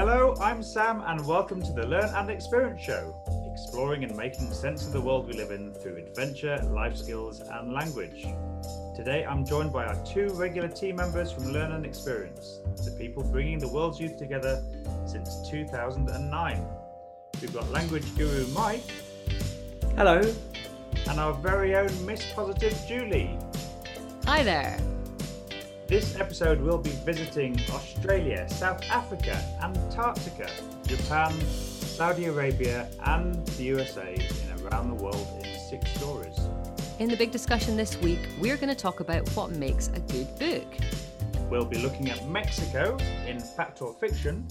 Hello, I'm Sam, and welcome to the Learn and Experience Show, exploring and making sense of the world we live in through adventure, life skills, and language. Today, I'm joined by our two regular team members from Learn and Experience, the people bringing the world's youth together since 2009. We've got language guru Mike. Hello. And our very own Miss Positive Julie. Hi there. This episode will be visiting Australia, South Africa, Antarctica, Japan, Saudi Arabia, and the USA in Around the World in Six Stories. In the big discussion this week, we're going to talk about what makes a good book. We'll be looking at Mexico in Fact or Fiction.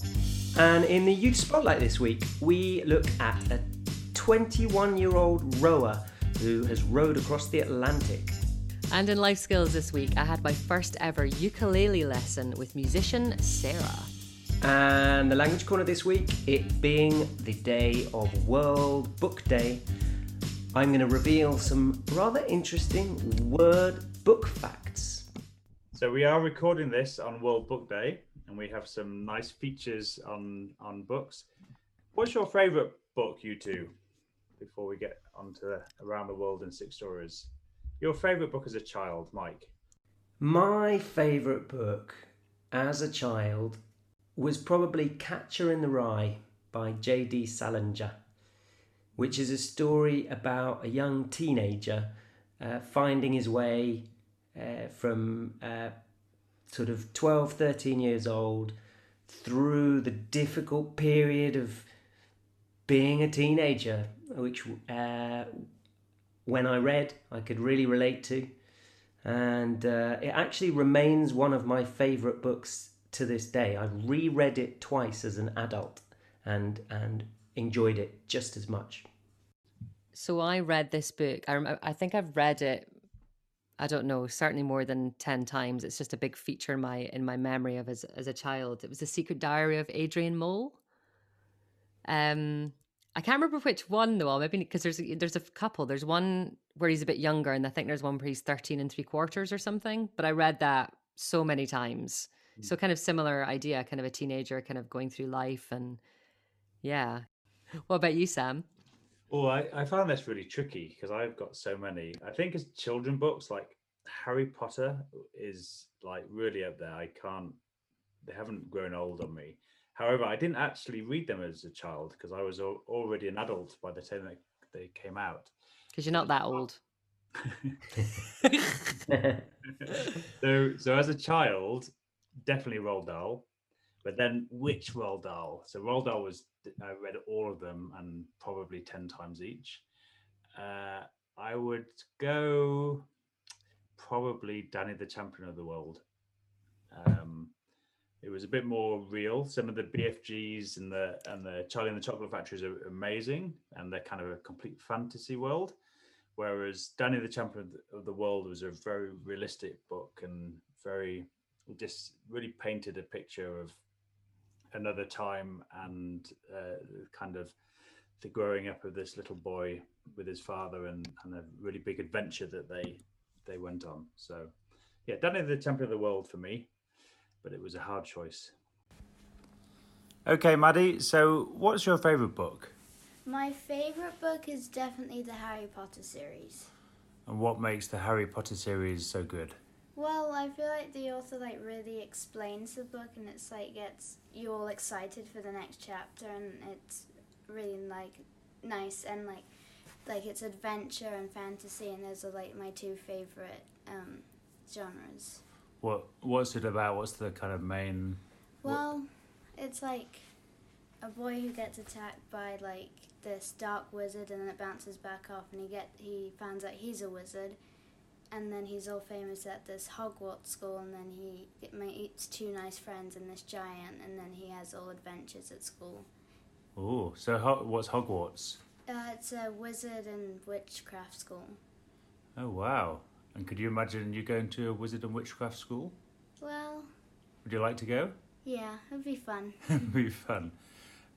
And in the Youth Spotlight this week, we look at a 21 year old rower who has rowed across the Atlantic. And in life skills this week, I had my first ever ukulele lesson with musician Sarah. And the language corner this week, it being the day of World Book Day, I'm going to reveal some rather interesting word book facts. So we are recording this on World Book Day, and we have some nice features on on books. What's your favourite book, you two? Before we get onto Around the World in Six Stories. Your favourite book as a child, Mike? My favourite book as a child was probably Catcher in the Rye by J.D. Salinger, which is a story about a young teenager uh, finding his way uh, from uh, sort of 12, 13 years old through the difficult period of being a teenager, which uh, when I read, I could really relate to. And uh, it actually remains one of my favourite books to this day. I've reread it twice as an adult and, and enjoyed it just as much. So I read this book. I, I think I've read it. I don't know, certainly more than ten times. It's just a big feature in my in my memory of as as a child. It was the Secret Diary of Adrian Mole. Um, I can't remember which one though. Maybe because there's there's a couple. There's one where he's a bit younger, and I think there's one where he's thirteen and three quarters or something. But I read that so many times. Mm. So kind of similar idea, kind of a teenager, kind of going through life, and yeah. What about you, Sam? Oh, I, I found this really tricky because I've got so many. I think as children books, like Harry Potter is like really up there. I can't. They haven't grown old on me. However, I didn't actually read them as a child because I was already an adult by the time they came out. Because you're not that old. so, so as a child, definitely Roald Dahl. But then which Roald Dahl? So Roald Dahl was I read all of them and probably ten times each. Uh, I would go probably Danny the Champion of the World. Um, it was a bit more real. Some of the BFGs and the and the Charlie and the Chocolate Factories are amazing, and they're kind of a complete fantasy world. Whereas Danny the Champion of the World was a very realistic book and very just really painted a picture of another time and uh, kind of the growing up of this little boy with his father and, and a really big adventure that they they went on. So yeah, Danny the Champion of the World for me, but it was a hard choice. Okay, Maddie. So what's your favourite book? My favourite book is definitely the Harry Potter series. And what makes the Harry Potter series so good? Well, I feel like the author like really explains the book, and it's like gets you all excited for the next chapter, and it's really like nice and like like it's adventure and fantasy, and those are like my two favorite um, genres. What What's it about? What's the kind of main? Well, what? it's like a boy who gets attacked by like this dark wizard, and then it bounces back off, and he get he finds out he's a wizard and then he's all famous at this Hogwarts school, and then he meets two nice friends and this giant, and then he has all adventures at school. Oh, so ho- what's Hogwarts? Uh, it's a wizard and witchcraft school. Oh wow! And could you imagine you going to a wizard and witchcraft school? Well. Would you like to go? Yeah, it'd be fun. it'd be fun.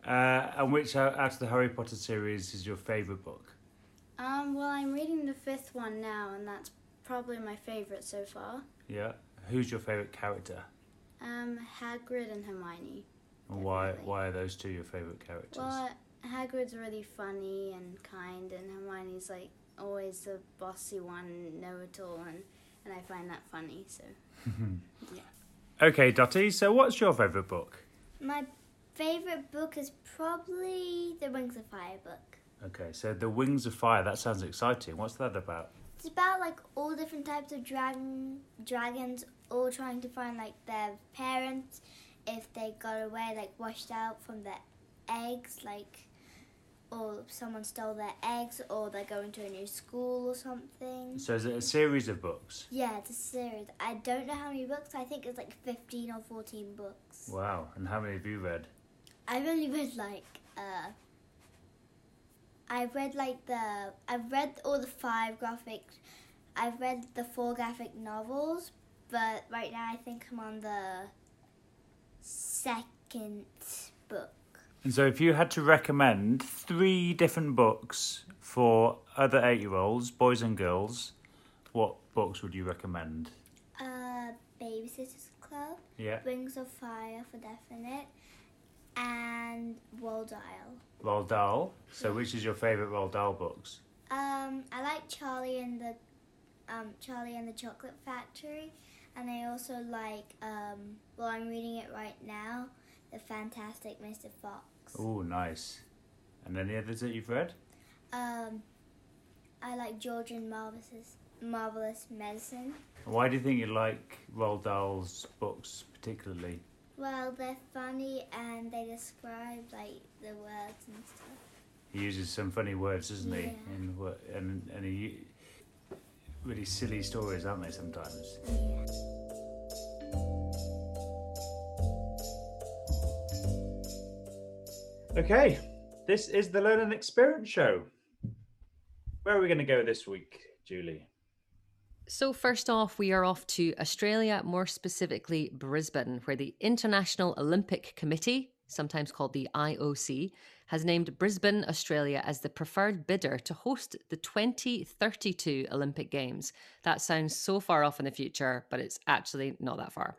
Uh, and which out of the Harry Potter series is your favourite book? Um, well, I'm reading the fifth one now, and that's probably my favourite so far. Yeah. Who's your favourite character? Um, Hagrid and Hermione. And why why are those two your favourite characters? Well, Hagrid's really funny and kind, and Hermione's like always the bossy one, know it all, and and I find that funny. So yeah. Okay, Dottie, so what's your favourite book? my favorite book is probably the Wings of Fire book. Okay, so The Wings of Fire, that sounds exciting. What's that about? It's about like all different types of dragon dragons, all trying to find like their parents if they got away, like washed out from their eggs, like or someone stole their eggs, or they're going to a new school or something. So is it a series of books? Yeah, it's a series. I don't know how many books. I think it's like fifteen or fourteen books. Wow, and how many have you read? I've only read like uh. I've read like the I've read all the five graphic I've read the four graphic novels, but right now I think I'm on the second book. And so if you had to recommend three different books for other eight year olds, boys and girls, what books would you recommend? Uh Babysitters Club, Yeah. Wings of Fire for definite, and Roald Dahl. Roald Dahl. So which is your favourite Roald Dahl books? Um, I like Charlie and the um, Charlie and the Chocolate Factory, and I also like um, well, I'm reading it right now, The Fantastic Mr. Fox. Oh, nice. And any others that you've read? Um, I like George and Marvelous Marvelous Medicine. Why do you think you like Roald Dahl's books particularly? Well, they're funny and they describe like the words and stuff. He uses some funny words, doesn't he? Yeah. In what and and he really silly stories, aren't they? Sometimes. Yeah. Okay, this is the Learn and Experience Show. Where are we going to go this week, Julie? So, first off, we are off to Australia, more specifically Brisbane, where the International Olympic Committee, sometimes called the IOC, has named Brisbane, Australia, as the preferred bidder to host the 2032 Olympic Games. That sounds so far off in the future, but it's actually not that far.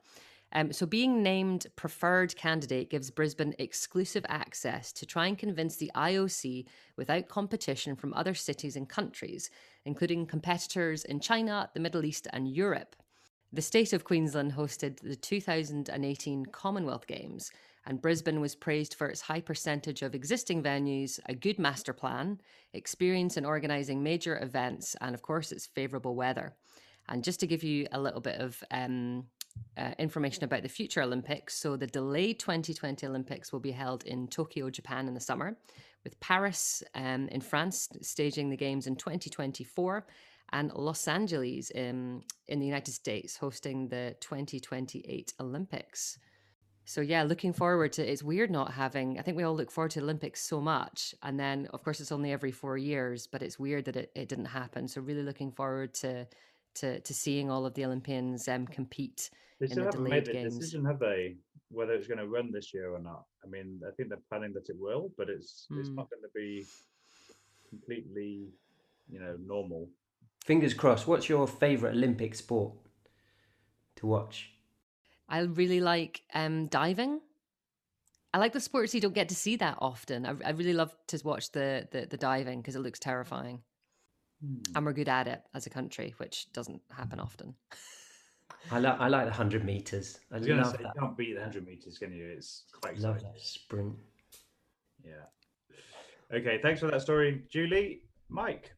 Um, so, being named preferred candidate gives Brisbane exclusive access to try and convince the IOC without competition from other cities and countries, including competitors in China, the Middle East, and Europe. The state of Queensland hosted the 2018 Commonwealth Games, and Brisbane was praised for its high percentage of existing venues, a good master plan, experience in organising major events, and of course, its favourable weather. And just to give you a little bit of um, uh, information about the future Olympics. So, the delayed 2020 Olympics will be held in Tokyo, Japan in the summer, with Paris um, in France staging the Games in 2024, and Los Angeles in, in the United States hosting the 2028 Olympics. So, yeah, looking forward to it's weird not having, I think we all look forward to Olympics so much. And then, of course, it's only every four years, but it's weird that it, it didn't happen. So, really looking forward to. To, to seeing all of the Olympians um, compete They in still the haven't delayed made the games. decision, have they? Whether it's going to run this year or not. I mean, I think they're planning that it will, but it's it's Hmm. not going to be completely, you know, normal. Fingers crossed. What's your favourite Olympic sport to watch? I really like um, diving. I like the sports you don't get to see that often. I, I really love to watch the the, the diving because it looks terrifying, Hmm. and we're good at it as a country, which doesn't happen often. I like I like the hundred meters. I I was going to love say, that. you can't beat the 100 meters, can you? It's quite Love that sprint. Yeah. Okay, thanks for that story, Julie. Mike.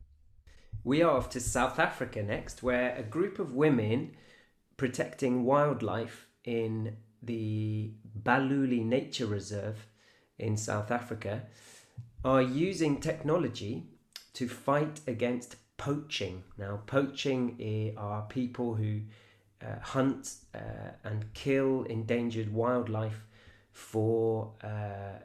We are off to South Africa next, where a group of women protecting wildlife in the Balule Nature Reserve in South Africa are using technology to fight against poaching. Now, poaching are people who uh, hunt uh, and kill endangered wildlife for uh,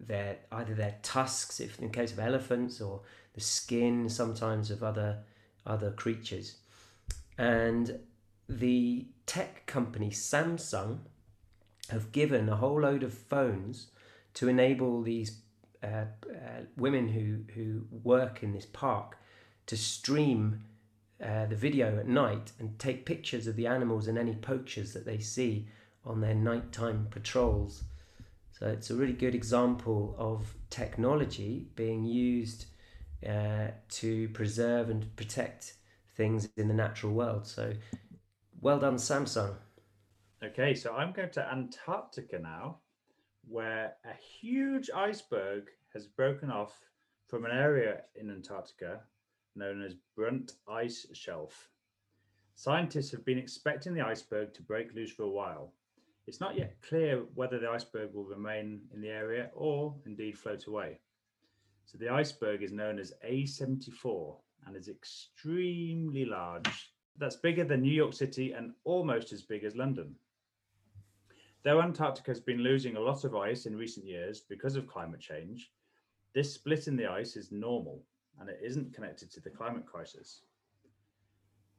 their either their tusks, if in case of elephants, or the skin sometimes of other other creatures. And the tech company Samsung have given a whole load of phones to enable these uh, women who, who work in this park to stream uh, the video at night and take pictures of the animals and any poachers that they see on their nighttime patrols. So it's a really good example of technology being used uh, to preserve and protect things in the natural world. So well done, Samsung. Okay, so I'm going to Antarctica now, where a huge iceberg has broken off from an area in Antarctica known as Brunt Ice Shelf. Scientists have been expecting the iceberg to break loose for a while. It's not yet clear whether the iceberg will remain in the area or indeed float away. So the iceberg is known as A74 and is extremely large. That's bigger than New York City and almost as big as London. Though Antarctica has been losing a lot of ice in recent years because of climate change, this split in the ice is normal and it isn't connected to the climate crisis.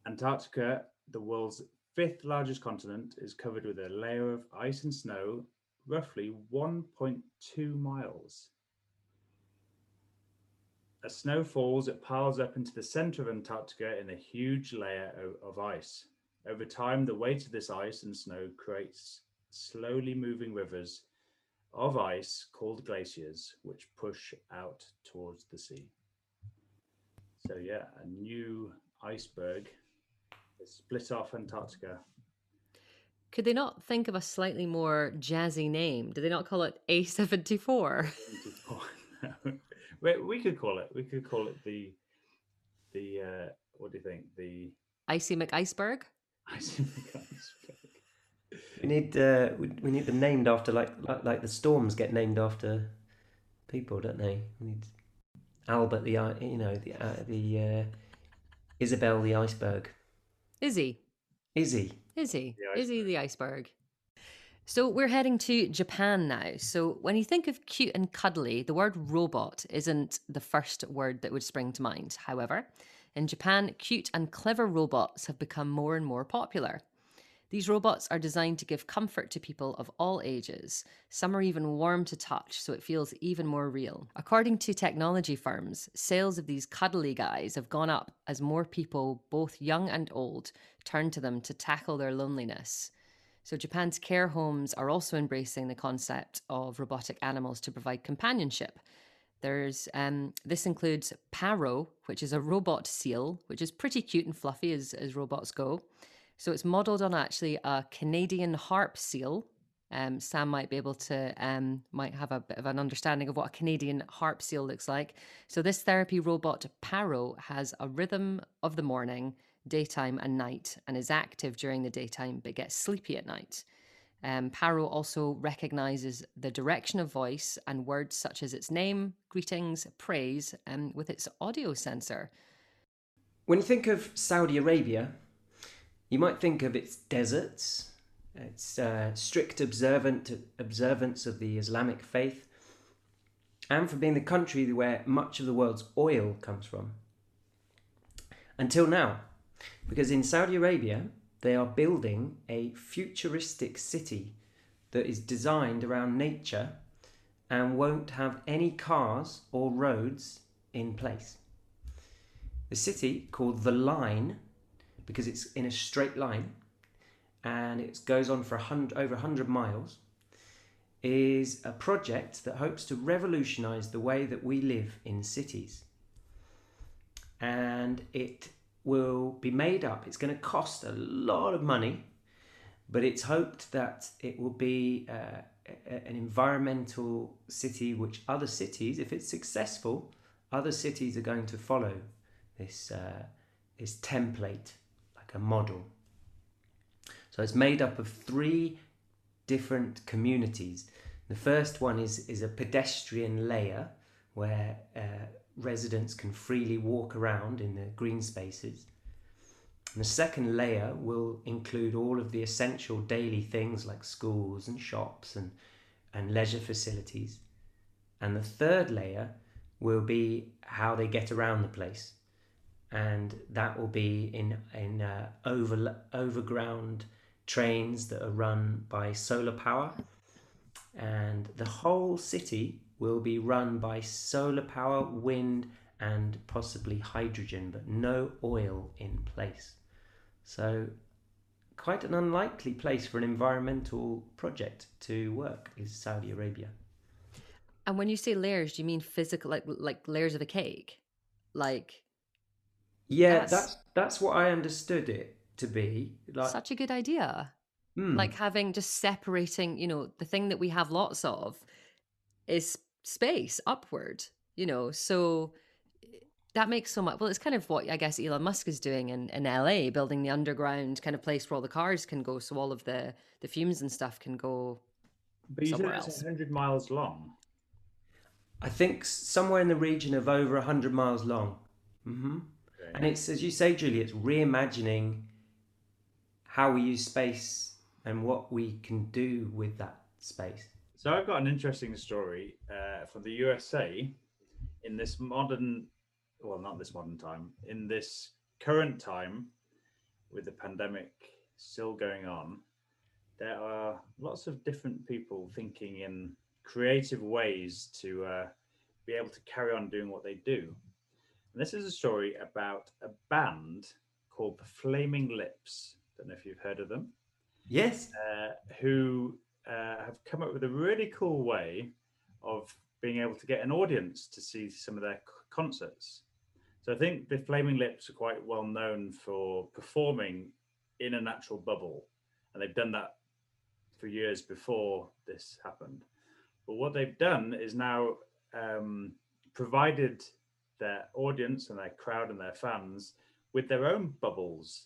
Antarctica, the world's fifth largest continent, is covered with a layer of ice and snow, roughly 1.2 miles. As snow falls, it piles up into the center of Antarctica in a huge layer of ice. Over time, the weight of this ice and snow creates slowly moving rivers of ice called glaciers, which push out towards the sea. So, yeah, a new iceberg has split off Antarctica. Could they not think of a slightly more jazzy name? Do they not call it A74? we, we could call it. We could call it the the uh, what do you think? The Icy McIceberg. Icy McIceberg. We need uh, we, we need them named after like, like like the storms get named after people, don't they? We need Albert the you know the uh, the uh, Isabel the iceberg. Izzy. Izzy. Izzy. Izzy the iceberg. So we're heading to Japan now. So when you think of cute and cuddly, the word robot isn't the first word that would spring to mind. However, in Japan, cute and clever robots have become more and more popular. These robots are designed to give comfort to people of all ages. Some are even warm to touch, so it feels even more real. According to technology firms, sales of these cuddly guys have gone up as more people, both young and old, turn to them to tackle their loneliness. So, Japan's care homes are also embracing the concept of robotic animals to provide companionship. There's um, this includes Paro, which is a robot seal, which is pretty cute and fluffy as, as robots go. So it's modeled on actually a Canadian harp seal. Um, Sam might be able to um, might have a bit of an understanding of what a Canadian harp seal looks like. So this therapy robot Paro has a rhythm of the morning, daytime, and night, and is active during the daytime but gets sleepy at night. Um, Paro also recognizes the direction of voice and words such as its name, greetings, praise, um, with its audio sensor. When you think of Saudi Arabia, you might think of its deserts, its uh, strict observant observance of the Islamic faith, and for being the country where much of the world's oil comes from. Until now, because in Saudi Arabia, they are building a futuristic city that is designed around nature and won't have any cars or roads in place. The city, called The Line, because it's in a straight line and it goes on for hundred, over 100 miles, is a project that hopes to revolutionize the way that we live in cities. And it will be made up, it's going to cost a lot of money, but it's hoped that it will be uh, an environmental city which other cities, if it's successful, other cities are going to follow this, uh, this template like a model. So it's made up of three different communities. The first one is, is a pedestrian layer where uh, residents can freely walk around in the green spaces. And the second layer will include all of the essential daily things like schools and shops and, and leisure facilities. And the third layer will be how they get around the place and that will be in in uh, over overground trains that are run by solar power, and the whole city will be run by solar power, wind, and possibly hydrogen, but no oil in place. So quite an unlikely place for an environmental project to work. Is Saudi Arabia? And when you say layers, do you mean physical, like like layers of a cake, like? Yeah, That's- that's that's what I understood it to be. Like, Such a good idea. hmm. Like having just separating, you know, the thing that we have lots of is space upward, you know. So eh, that makes so much well, it's kind of what I guess Elon Musk is doing in, in LA, building the underground kind of place where all the cars can go so all of the the fumes and stuff can go But you said somewhere it's else. 100 miles long. I think somewhere in the region of over hundred miles long. hmm And it's as you say, Julie, it's reimagining how we use space and what we can do with that space. So I've got an interesting story uh, from the USA in this modern, well, not this modern time, in this current time with the pandemic still going on. There are lots of different people thinking in creative ways to uh, be able to carry on doing what they do. And this is a story about a band called the Flaming Lips. Don't know if you've heard of them Yes. uh, who uh, have come up with a really cool way of being able to get an audience to see some of their concerts. So I think the Flaming Lips are quite well known for performing in a natural bubble, and they've done that for years before this happened. But what they've done is now um, provided their audience and their crowd and their fans with their own bubbles.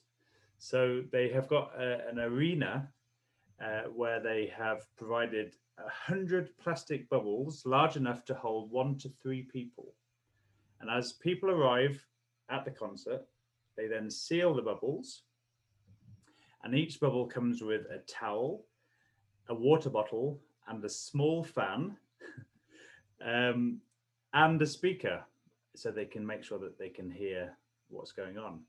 So they have got a, an arena uh, where they have provided a hundred plastic bubbles large enough to hold one to three people. And as people arrive at the concert, they then seal the bubbles. And each bubble comes with a towel, a water bottle, and a small fan, um, and a speaker, so they can make sure that they can hear what's going on.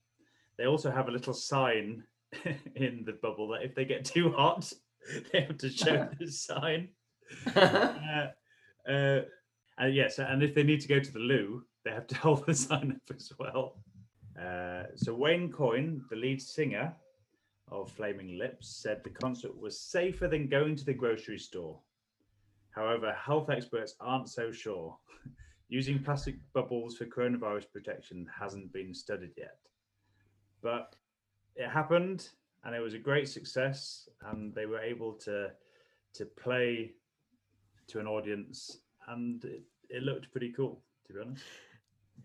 They also have a little sign in the bubble that if they get too hot, they have to show the sign. Uh, uh, and yes, and if they need to go to the loo, they have to hold the sign up as well. Uh, so Wayne Coyne, the lead singer of Flaming Lips, said the concert was safer than going to the grocery store. However, health experts aren't so sure. Using plastic bubbles for coronavirus protection hasn't been studied yet. But it happened and it was a great success and they were able to to play to an audience and it, it looked pretty cool to be honest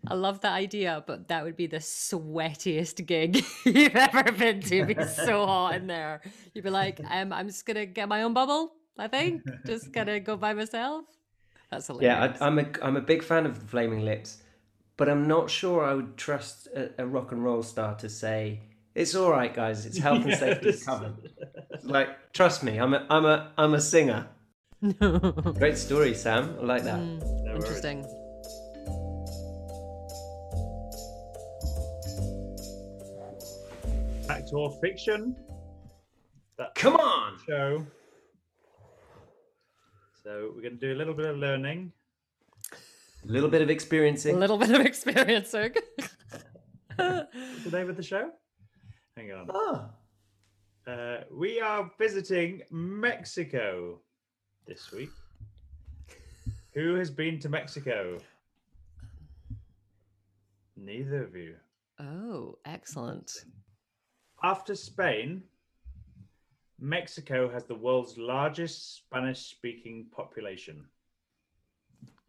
I love that idea, but that would be the sweatiest gig you've ever been to. It'd be so hot in there. You'd be like, um, I'm just gonna get my own bubble. I think just gonna go by myself. That's hilarious. Yeah, I, I'm a I'm a big fan of the Flaming Lips, but I'm not sure I would trust a, a rock and roll star to say it's all right, guys. It's health and safety this- covered. Like, trust me, I'm a I'm a I'm a singer. Great story, Sam. I like that. Mm, No worries. interesting. fact or fiction that Come on. show so we're going to do a little bit of learning. A little bit of experiencing, A little bit of experience, Zerg. today with the show? Hang on. Ah, uh, we are visiting mexico this week. Who has been to mexico? Neither of you. Oh, excellent. After Spain, Mexico has the world's largest Spanish speaking population.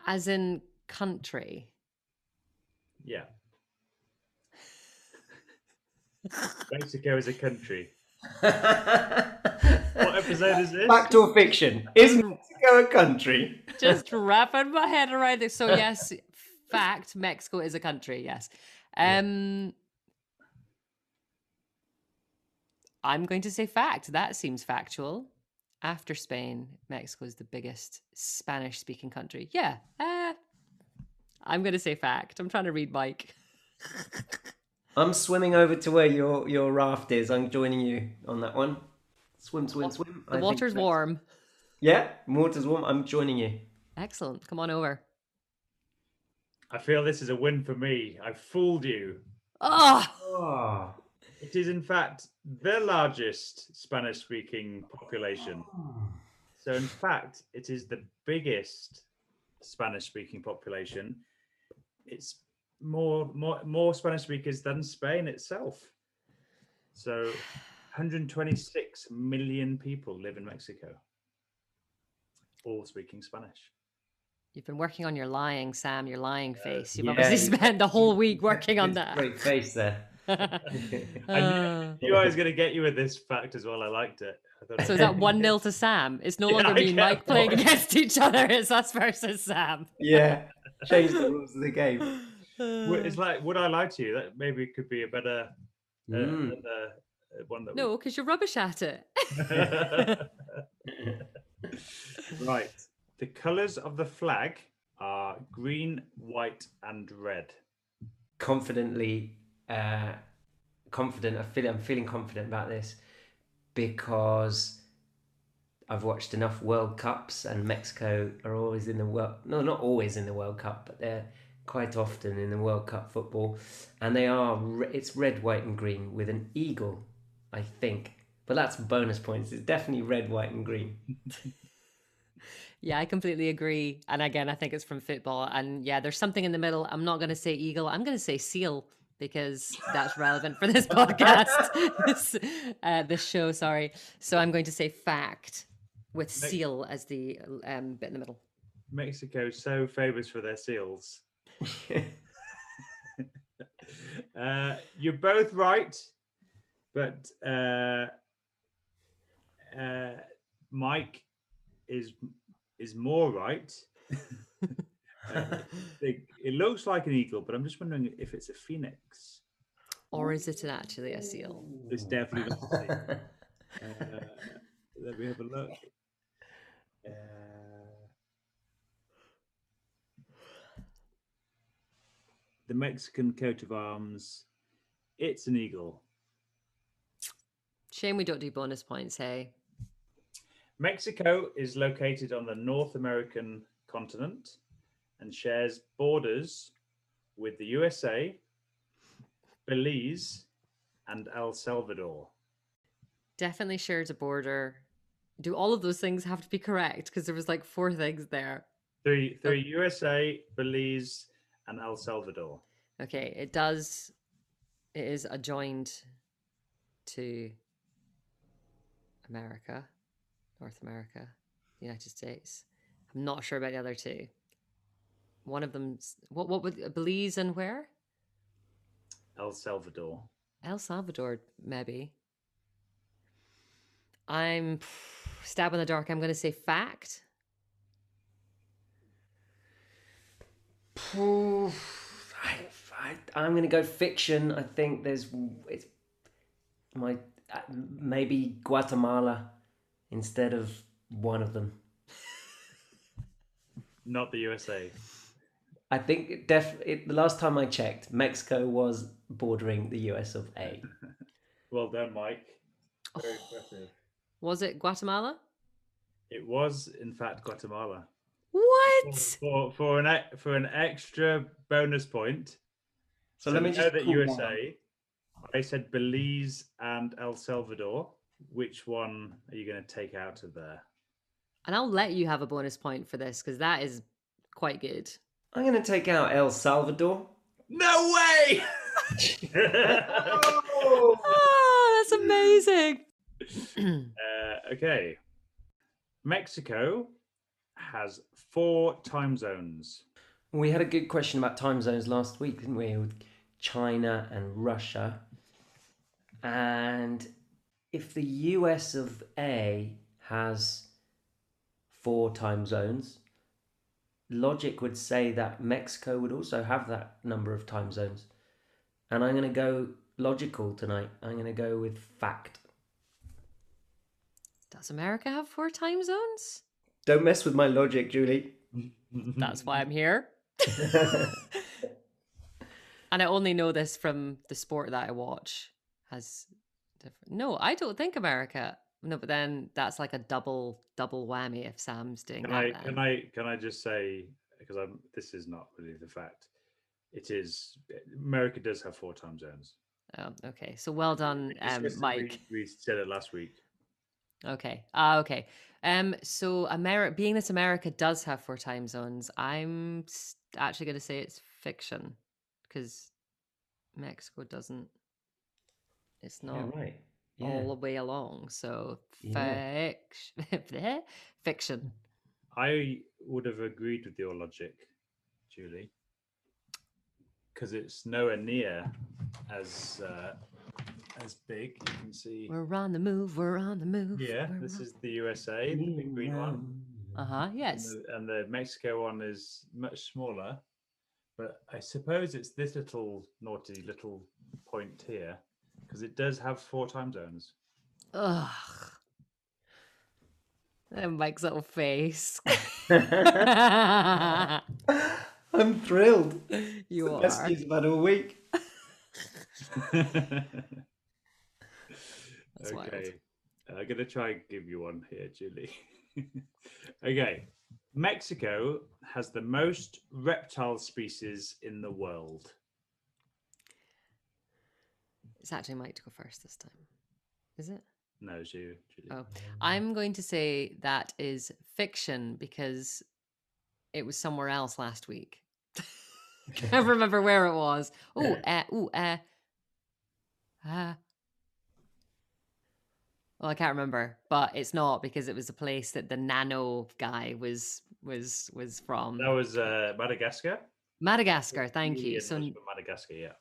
As in country. Yeah. Mexico is a country. What episode is this? Fact or fiction? Is Mexico a country? Just wrapping my head around this. So yes, fact, Mexico is a country. Yes. Um, I'm going to say fact. That seems factual. After Spain, Mexico is the biggest Spanish-speaking country. Yeah. Uh, I'm going to say fact. I'm trying to read Mike. I'm swimming over to where your your raft is. I'm joining you on that one. Swim, swim, swim. The think water's that's- warm. Yeah, water's warm. I'm joining you. Excellent. Come on over. I feel this is a win for me. I fooled you. Oh, Oh, It is, in fact, the largest Spanish speaking population. Ah. So, in fact, it is the biggest Spanish speaking population. It's more, more, more Spanish speakers than Spain itself. So, 126 million people live in Mexico, all speaking Spanish. You've been working on your lying, Sam, your lying uh, face. You've yeah, obviously you- spent the whole week working on that. Great face there. Uh, You I was going to get you with this fact as well. I liked it. I so is that 1 0 to Sam? It's no Yeah, longer I me and Mike playing that. against each other. It's us versus Sam. yeah, change the rules of the game. Well, it's like, would I lie to you? That maybe it could be a better uh, Mm. uh, uh, one that. no, because you're rubbish at it. right. The colours of the flag are green, white, and red. confidently uh, confident. I feel I'm feeling confident about this because I've watched enough World Cups and Mexico are always in the world. No, not always in the World Cup, but they're quite often in the World Cup football, and they are. re- It's red, white, and green with an eagle, I think. But that's bonus points. It's definitely red, white, and green. Yeah, I completely agree. And again, I think it's from football. And yeah, there's something in the middle. I'm not going to say eagle. I'm going to say seal because that's relevant for this podcast, this, uh, this show. Sorry. So I'm going to say fact with Next. seal as the um, bit in the middle. Mexico so famous for their seals. Uh, you're both right, but uh, uh, Mike is is more right. It, it looks like an eagle, but I'm just wondering if it's a phoenix. Or is it actually a seal? It's definitely not. a seal. Uh, let me have a look. Uh, the Mexican coat of arms. It's an eagle. Shame we don't do bonus points, hey? Mexico is located on the North American continent and shares borders with the USA, Belize, and El Salvador. Definitely shares a border. Do all of those things have to be correct? Because there was like four things there. Three, oh. three USA, Belize, and El Salvador. Okay, it does. It is adjoined to America, North America, the United States. I'm not sure about the other two. One of them, what what would Belize and where? El Salvador. El Salvador, maybe. I'm stab in the dark. I'm going to say fact. I, I, I'm going to go fiction. I think there's it's my uh, maybe Guatemala instead of one of them. Not the USA. I think it def it, the last time I checked, Mexico was bordering the US of A. Well done, Mike. Very Oh. impressive. Was it Guatemala? It was, in fact, Guatemala. What? For, for an e- for an extra bonus point. So, let me just know that pull one USA. I said Belize and El Salvador. Which one are you going to take out of there? And I'll let you have a bonus point for this because that is quite good. I'm going to take out El Salvador. No way! Oh, that's amazing. uh, okay. Mexico has four time zones. We had a good question about time zones last week, didn't we? With China and Russia. And if the US of A has four time zones, logic would say that Mexico would also have that number of time zones. And I'm going to go logical tonight. I'm going to go with fact. Does America have four time zones? Don't mess with my logic, Julie. That's why I'm here. And I only know this from the sport that I watch. Has different. No, I don't think America. No, but then that's like a double double whammy if Sam's doing Can that. I then. can I can I just say because I'm this is not really the fact. It is America does have four time zones. Oh, okay. So well done, um, Mike. We, we said it last week. Okay. Ah, okay. Um, so America, being that America does have four time zones, I'm actually going to say it's fiction because Mexico doesn't. It's Yeah, not right. Yeah. all the way along. So Yeah. fic- fiction. I would have agreed with your logic, Julie, because it's nowhere near as uh, as big. You can see. We're on the move. We're on the move. Yeah, this is the USA, the big green one, Uh huh. and Yes. the, and the Mexico one is much smaller. But I suppose it's this little naughty little point here because it does have four time zones. Ugh. And Mike's little face. I'm thrilled. you the best are. news I've all week. That's wild. okay, I'm gonna try and give you one here, Julie. okay, Mexico has the most reptile species in the world. It's actually Mike to go first this time. Is it? No, it's you, Julie. Oh. I'm going to say that is fiction because it was somewhere else last week. I can't remember where it was. Oh, uh, ooh, uh, uh. Well, I can't remember, but it's not because it was a place that the nano guy was was was from. That was uh, Madagascar. Madagascar. Thank you. So Madagascar, yeah.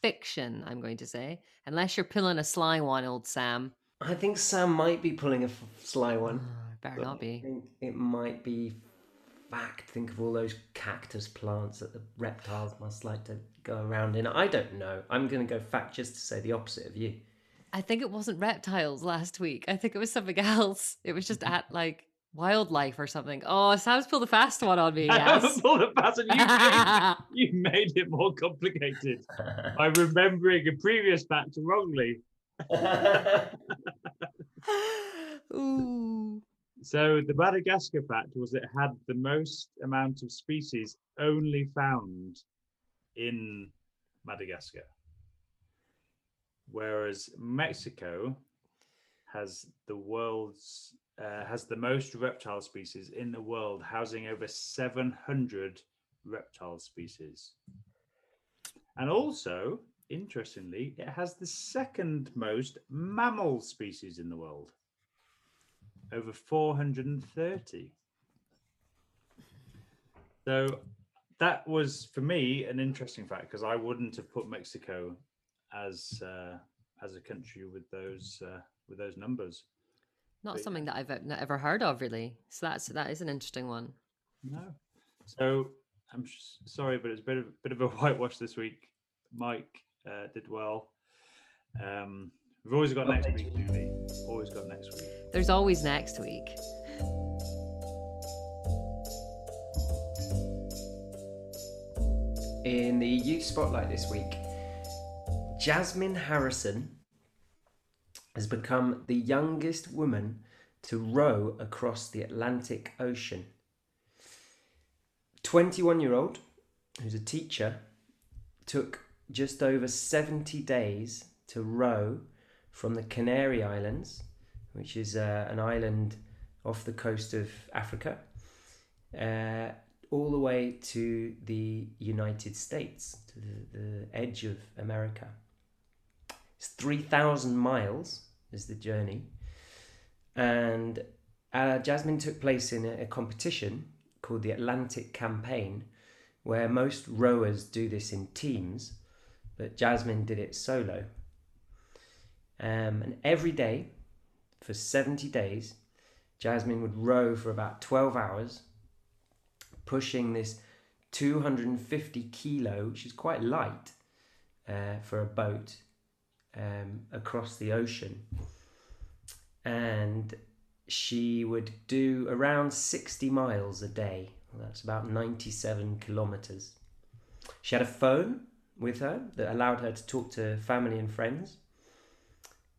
Fiction, I'm going to say, unless you're pulling a sly one, old Sam. I think Sam might be pulling a f- sly one. Ah, better not I be. think it might be fact. Think of all those cactus plants that the reptiles must like to go around in. I don't know. I'm going to go fact just to say the opposite of you. I think it wasn't reptiles last week. I think it was something else. It was just at like wildlife or something. Oh, Sam's pulled a fast one on me. I Yes. haven't pulled it past and you made, you made it more complicated by remembering a previous fact wrongly. Ooh. So the Madagascar fact was it had the most amount of species only found in Madagascar. Whereas Mexico has the world's uh, has the most reptile species in the world, housing over 700 reptile species. And also, interestingly, it has the second most mammal species in the world over 430. So that was for me an interesting fact because I wouldn't have put Mexico as uh, as a country with those uh, with those numbers. Not But- something that I've ever heard of, really. So that's that is an interesting one. No. So I'm s- sorry, but it's a bit of bit of a whitewash this week. Mike uh, did well. Um, we've always got next next week, Julie. Always got next week. There's always next week. In the youth spotlight this week, Jasmine Harrison has become the youngest woman to row across the Atlantic Ocean. 21 year old, who's a teacher, took just over 70 days to row from the Canary Islands, which is uh, an island off the coast of Africa, uh, all the way to the United States, to the, the edge of America. It's 3,000 miles is the journey. And uh, Jasmine took place in a, a competition called the Atlantic Campaign, where most rowers do this in teams, but Jasmine did it solo. Um, and every day, for 70 days, Jasmine would row for about 12 hours, pushing this 250 kilo, which is quite light uh, for a boat, um, across the ocean. And she would do around 60 miles a day. That's about 97 kilometers. She had a phone with her that allowed her to talk to family and friends.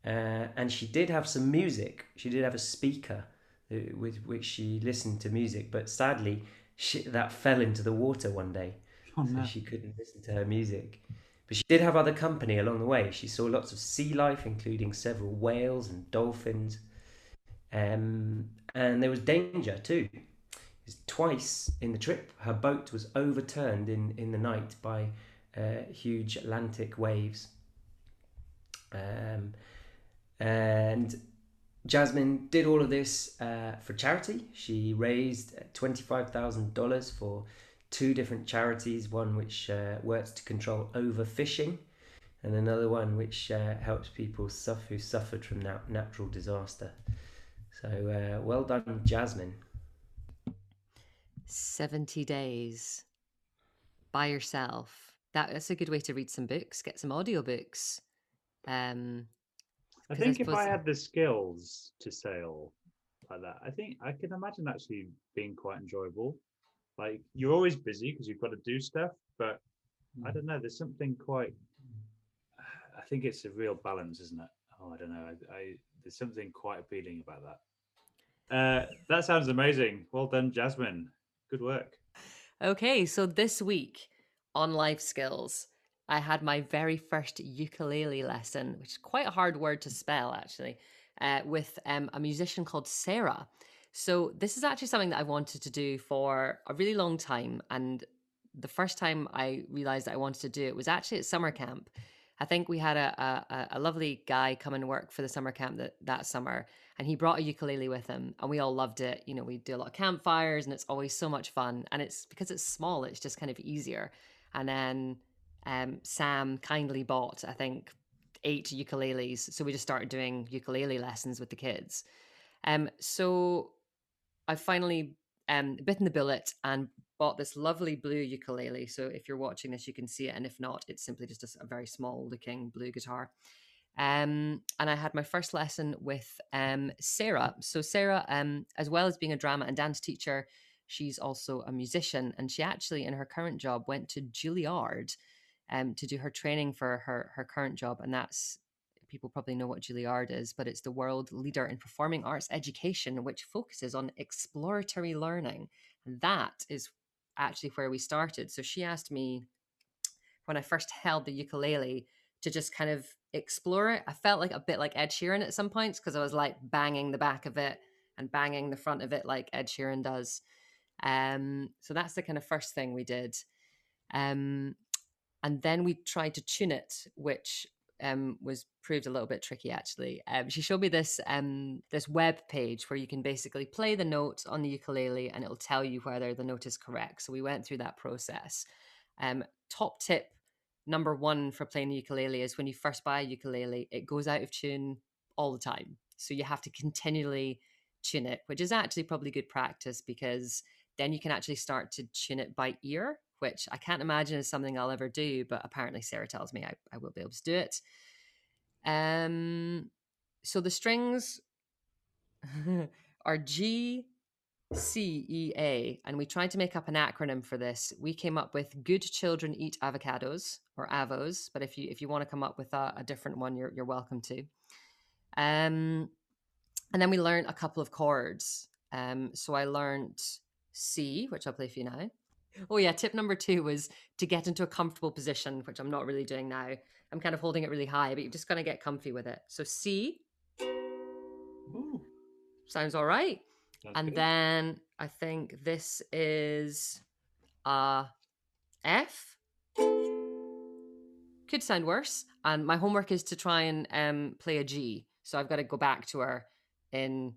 Uh, and she did have some music. She did have a speaker uh, with which she listened to music, but sadly, she, that fell into the water one day, Oh, so she couldn't listen to her music. But she did have other company along the way. She saw lots of sea life, including several whales and dolphins. Um, and there was danger too. Twice in the trip, her boat was overturned in, in the night by uh, huge Atlantic waves. Um, and Jasmine did all of this uh, for charity. She raised $25,000 for two different charities one which uh, works to control overfishing, and another one which uh, helps people suffer, who suffered from nat- natural disaster. So uh, well done, Jasmine. 70 days by yourself. That, that's a good way to read some books, get some audiobooks. Um, I 'cause I think if I had the skills to sail like that, I think I can imagine actually being quite enjoyable. Like you're always busy because you've got to do stuff, but I Mm. don't know. There's something quite. I think it's a real balance, isn't it? Oh, I don't know. I, I there's something quite appealing about that. Uh, that sounds amazing. Well done, Jasmine. Good work. Okay, so this week on life skills, I had my very first ukulele lesson, which is quite a hard word to spell actually, uh, with um, a musician called Sarah. So this is actually something that I wanted to do for a really long time, and the first time I realized that I wanted to do it was actually at summer camp. I think we had a, a, a lovely guy come and work for the summer camp that, that summer, and he brought a ukulele with him, and we all loved it. You know, we do a lot of campfires, and it's always so much fun. And it's because it's small, it's just kind of easier. And then um, Sam kindly bought, I think, eight ukuleles, so we just started doing ukulele lessons with the kids. Um, so I finally um, bitten the bullet and bought this lovely blue ukulele. So if you're watching this, you can see it, and if not, it's simply just a very small looking blue guitar. Um, and I had my first lesson with um, Sarah. So Sarah, um, as well as being a drama and dance teacher, she's also a musician, and she actually, in her current job, went to Juilliard um, to do her training for her her current job, and that's people probably know what Juilliard is, but it's the world leader in performing arts education, which focuses on exploratory learning. And that is actually where we started. So she asked me when I first held the ukulele to just kind of explore it. I felt like a bit like Ed Sheeran at some points because I was like banging the back of it and banging the front of it like Ed Sheeran does. Um, so that's the kind of first thing we did. Um, and then we tried to tune it, which um, was proved a little bit tricky actually. Um, she showed me this um, this web page where you can basically play the note on the ukulele and it'll tell you whether the note is correct. So we went through that process. Um, top tip number one for playing the ukulele is when you first buy a ukulele, it goes out of tune all the time. So you have to continually tune it, which is actually probably good practice because then you can actually start to tune it by ear, which I can't imagine is something I'll ever do, but apparently Sarah tells me I, I will be able to do it. Um, so the strings are G, C, E, A, and we tried to make up an acronym for this. We came up with "Good children eat avocados" or avos, but if you if you want to come up with a, a different one, you're you're welcome to. Um, and then we learned a couple of chords. Um, so I learned C, which I'll play for you now. Oh yeah, tip number two was to get into a comfortable position, which I'm not really doing now. I'm kind of holding it really high, but you're just gonna get comfy with it. So C Ooh, sounds all right. that's and good. then I think this is uh F. Could sound worse. And my homework is to try and um, play a G. So I've got to go back to her in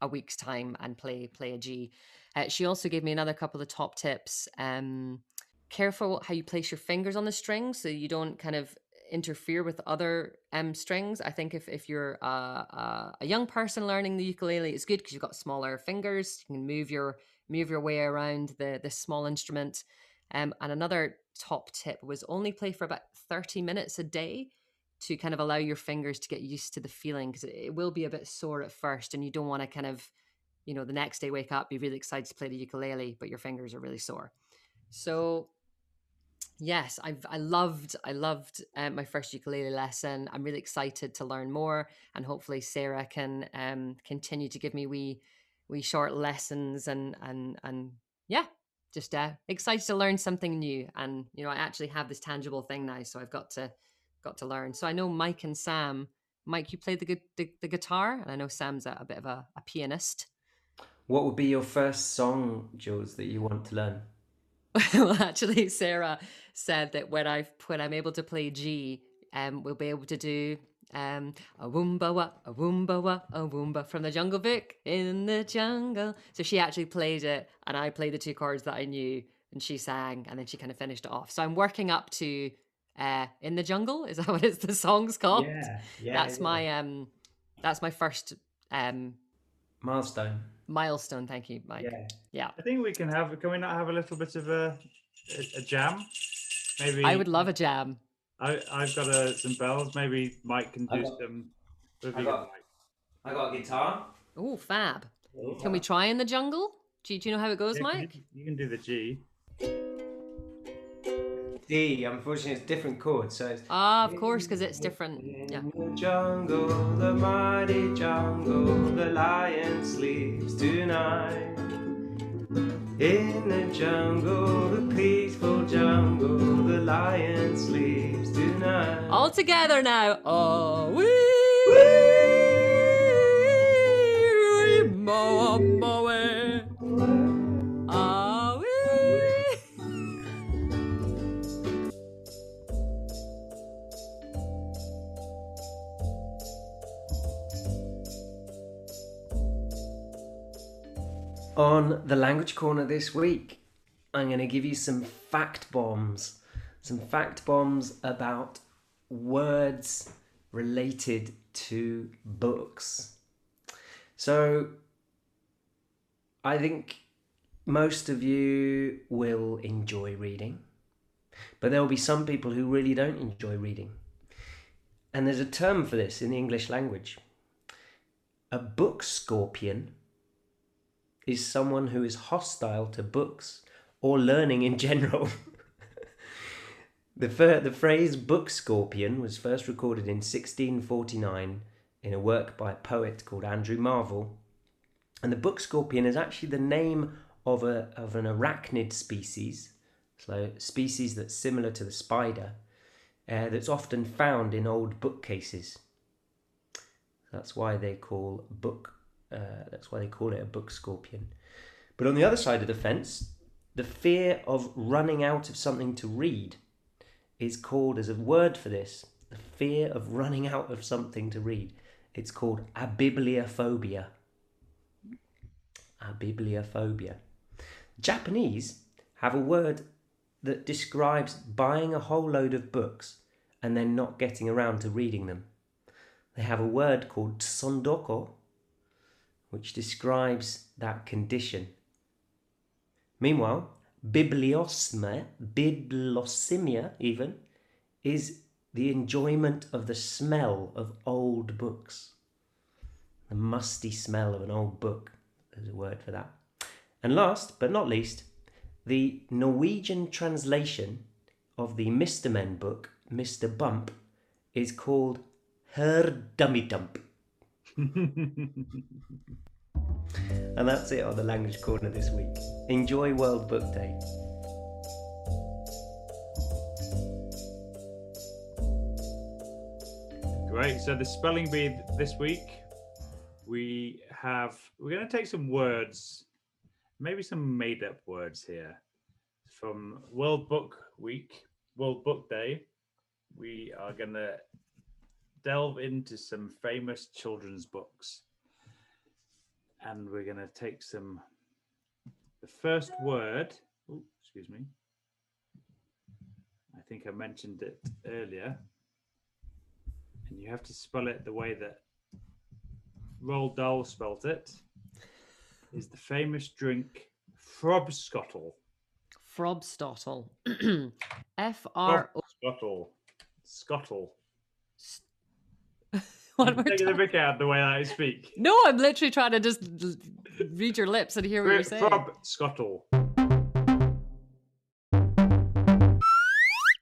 a week's time and play play a G. Uh, she also gave me another couple of top tips. Um, careful how you place your fingers on the string so you don't kind of interfere with other um, strings. I think if, if you're a, a, a young person learning the ukulele, it's good because you've got smaller fingers. You can move your move your way around the this small instrument. Um, and another top tip was only play for about 30 minutes a day to kind of allow your fingers to get used to the feeling because it, it will be a bit sore at first and you don't want to kind of you know the next day wake up be really excited to play the ukulele but your fingers are really sore so yes i've i loved i loved um, my first ukulele lesson i'm really excited to learn more and hopefully sarah can um continue to give me wee wee short lessons and and and yeah just uh, excited to learn something new. And you know, I actually have this tangible thing now, so I've got to got to learn. So I know Mike and Sam. Mike, you play the the, the guitar, and I know Sam's a, a bit of a, a pianist. What would be your first song, Jules, that you want to learn? well, actually, Sarah said that when I when I'm able to play G, um, we'll be able to do um a woomba wa a woomba wa a woomba from the Jungle Book in the jungle. So she actually played it, and I played the two chords that I knew, and she sang, and then she kind of finished it off. So I'm working up to uh in the jungle. Is that what it's the song's called? yeah. that's my um that's my first um milestone. milestone. Thank you, Mike. Yeah. Yeah. I think we can have. Can we not have a little bit of a a, a jam? Maybe I would love a jam. I I've got uh, some bells. Maybe Mike can I do got- some. I got- I got a guitar. Oh, fab. Can we try in the jungle? Do you, do you know how it goes, Yeah, 'cause Mike? You, you can do the G. D. Unfortunately, it's different chords, so it's. Ah, of course, because it's different. Yeah. The jungle, the mighty jungle, the lion sleeps tonight. In the jungle, the peaceful jungle, the lion sleeps tonight. All together now. Oh, we. Moa, moa. On the language corner this week, I'm going to give you some fact bombs. Some fact bombs about words related to books. So, I think most of you will enjoy reading, but there will be some people who really don't enjoy reading. And there's a term for this in the English language. A book scorpion is someone who is hostile to books or learning in general. the, fir- the phrase book scorpion was first recorded in 1649 in a work by a poet called Andrew Marvell. And the book scorpion is actually the name of, a, of an arachnid species, so species that's similar to the spider, uh, that's often found in old bookcases. That's why they call book uh, that's why they call it a book scorpion. But on the other side of the fence, the fear of running out of something to read is called, as a word for this, the fear of running out of something to read. It's called abibliophobia. Abibliophobia. Japanese have a word that describes buying a whole load of books and then not getting around to reading them. They have a word called tsundoku, which describes that condition. Meanwhile, bibliosmia, bibliosimia even, is the enjoyment of the smell of old books. The musty smell of an old book. There's a word for that. And last but not least, the Norwegian translation of the Mr. Men book, Mr. Bump, is called Her Dummy Dump. And that's it on the language corner this week. Enjoy World Book Day. Great. So the spelling bee this week, we have we're going to take some words, maybe some made-up words here, from World Book Week, World Book Day. We are going to delve into some famous children's books, and we're going to take some. The first word. Oh, excuse me. I think I mentioned it earlier and you have to spell it the way that Roald Dahl spelt it, is the famous drink Frobscottle. Frobstottle. F R O. Frobskottel. Scottle. Am I Taking the talking- mick out the way I speak. No, I'm literally trying to just read your lips and hear what you're saying. Frobskottel.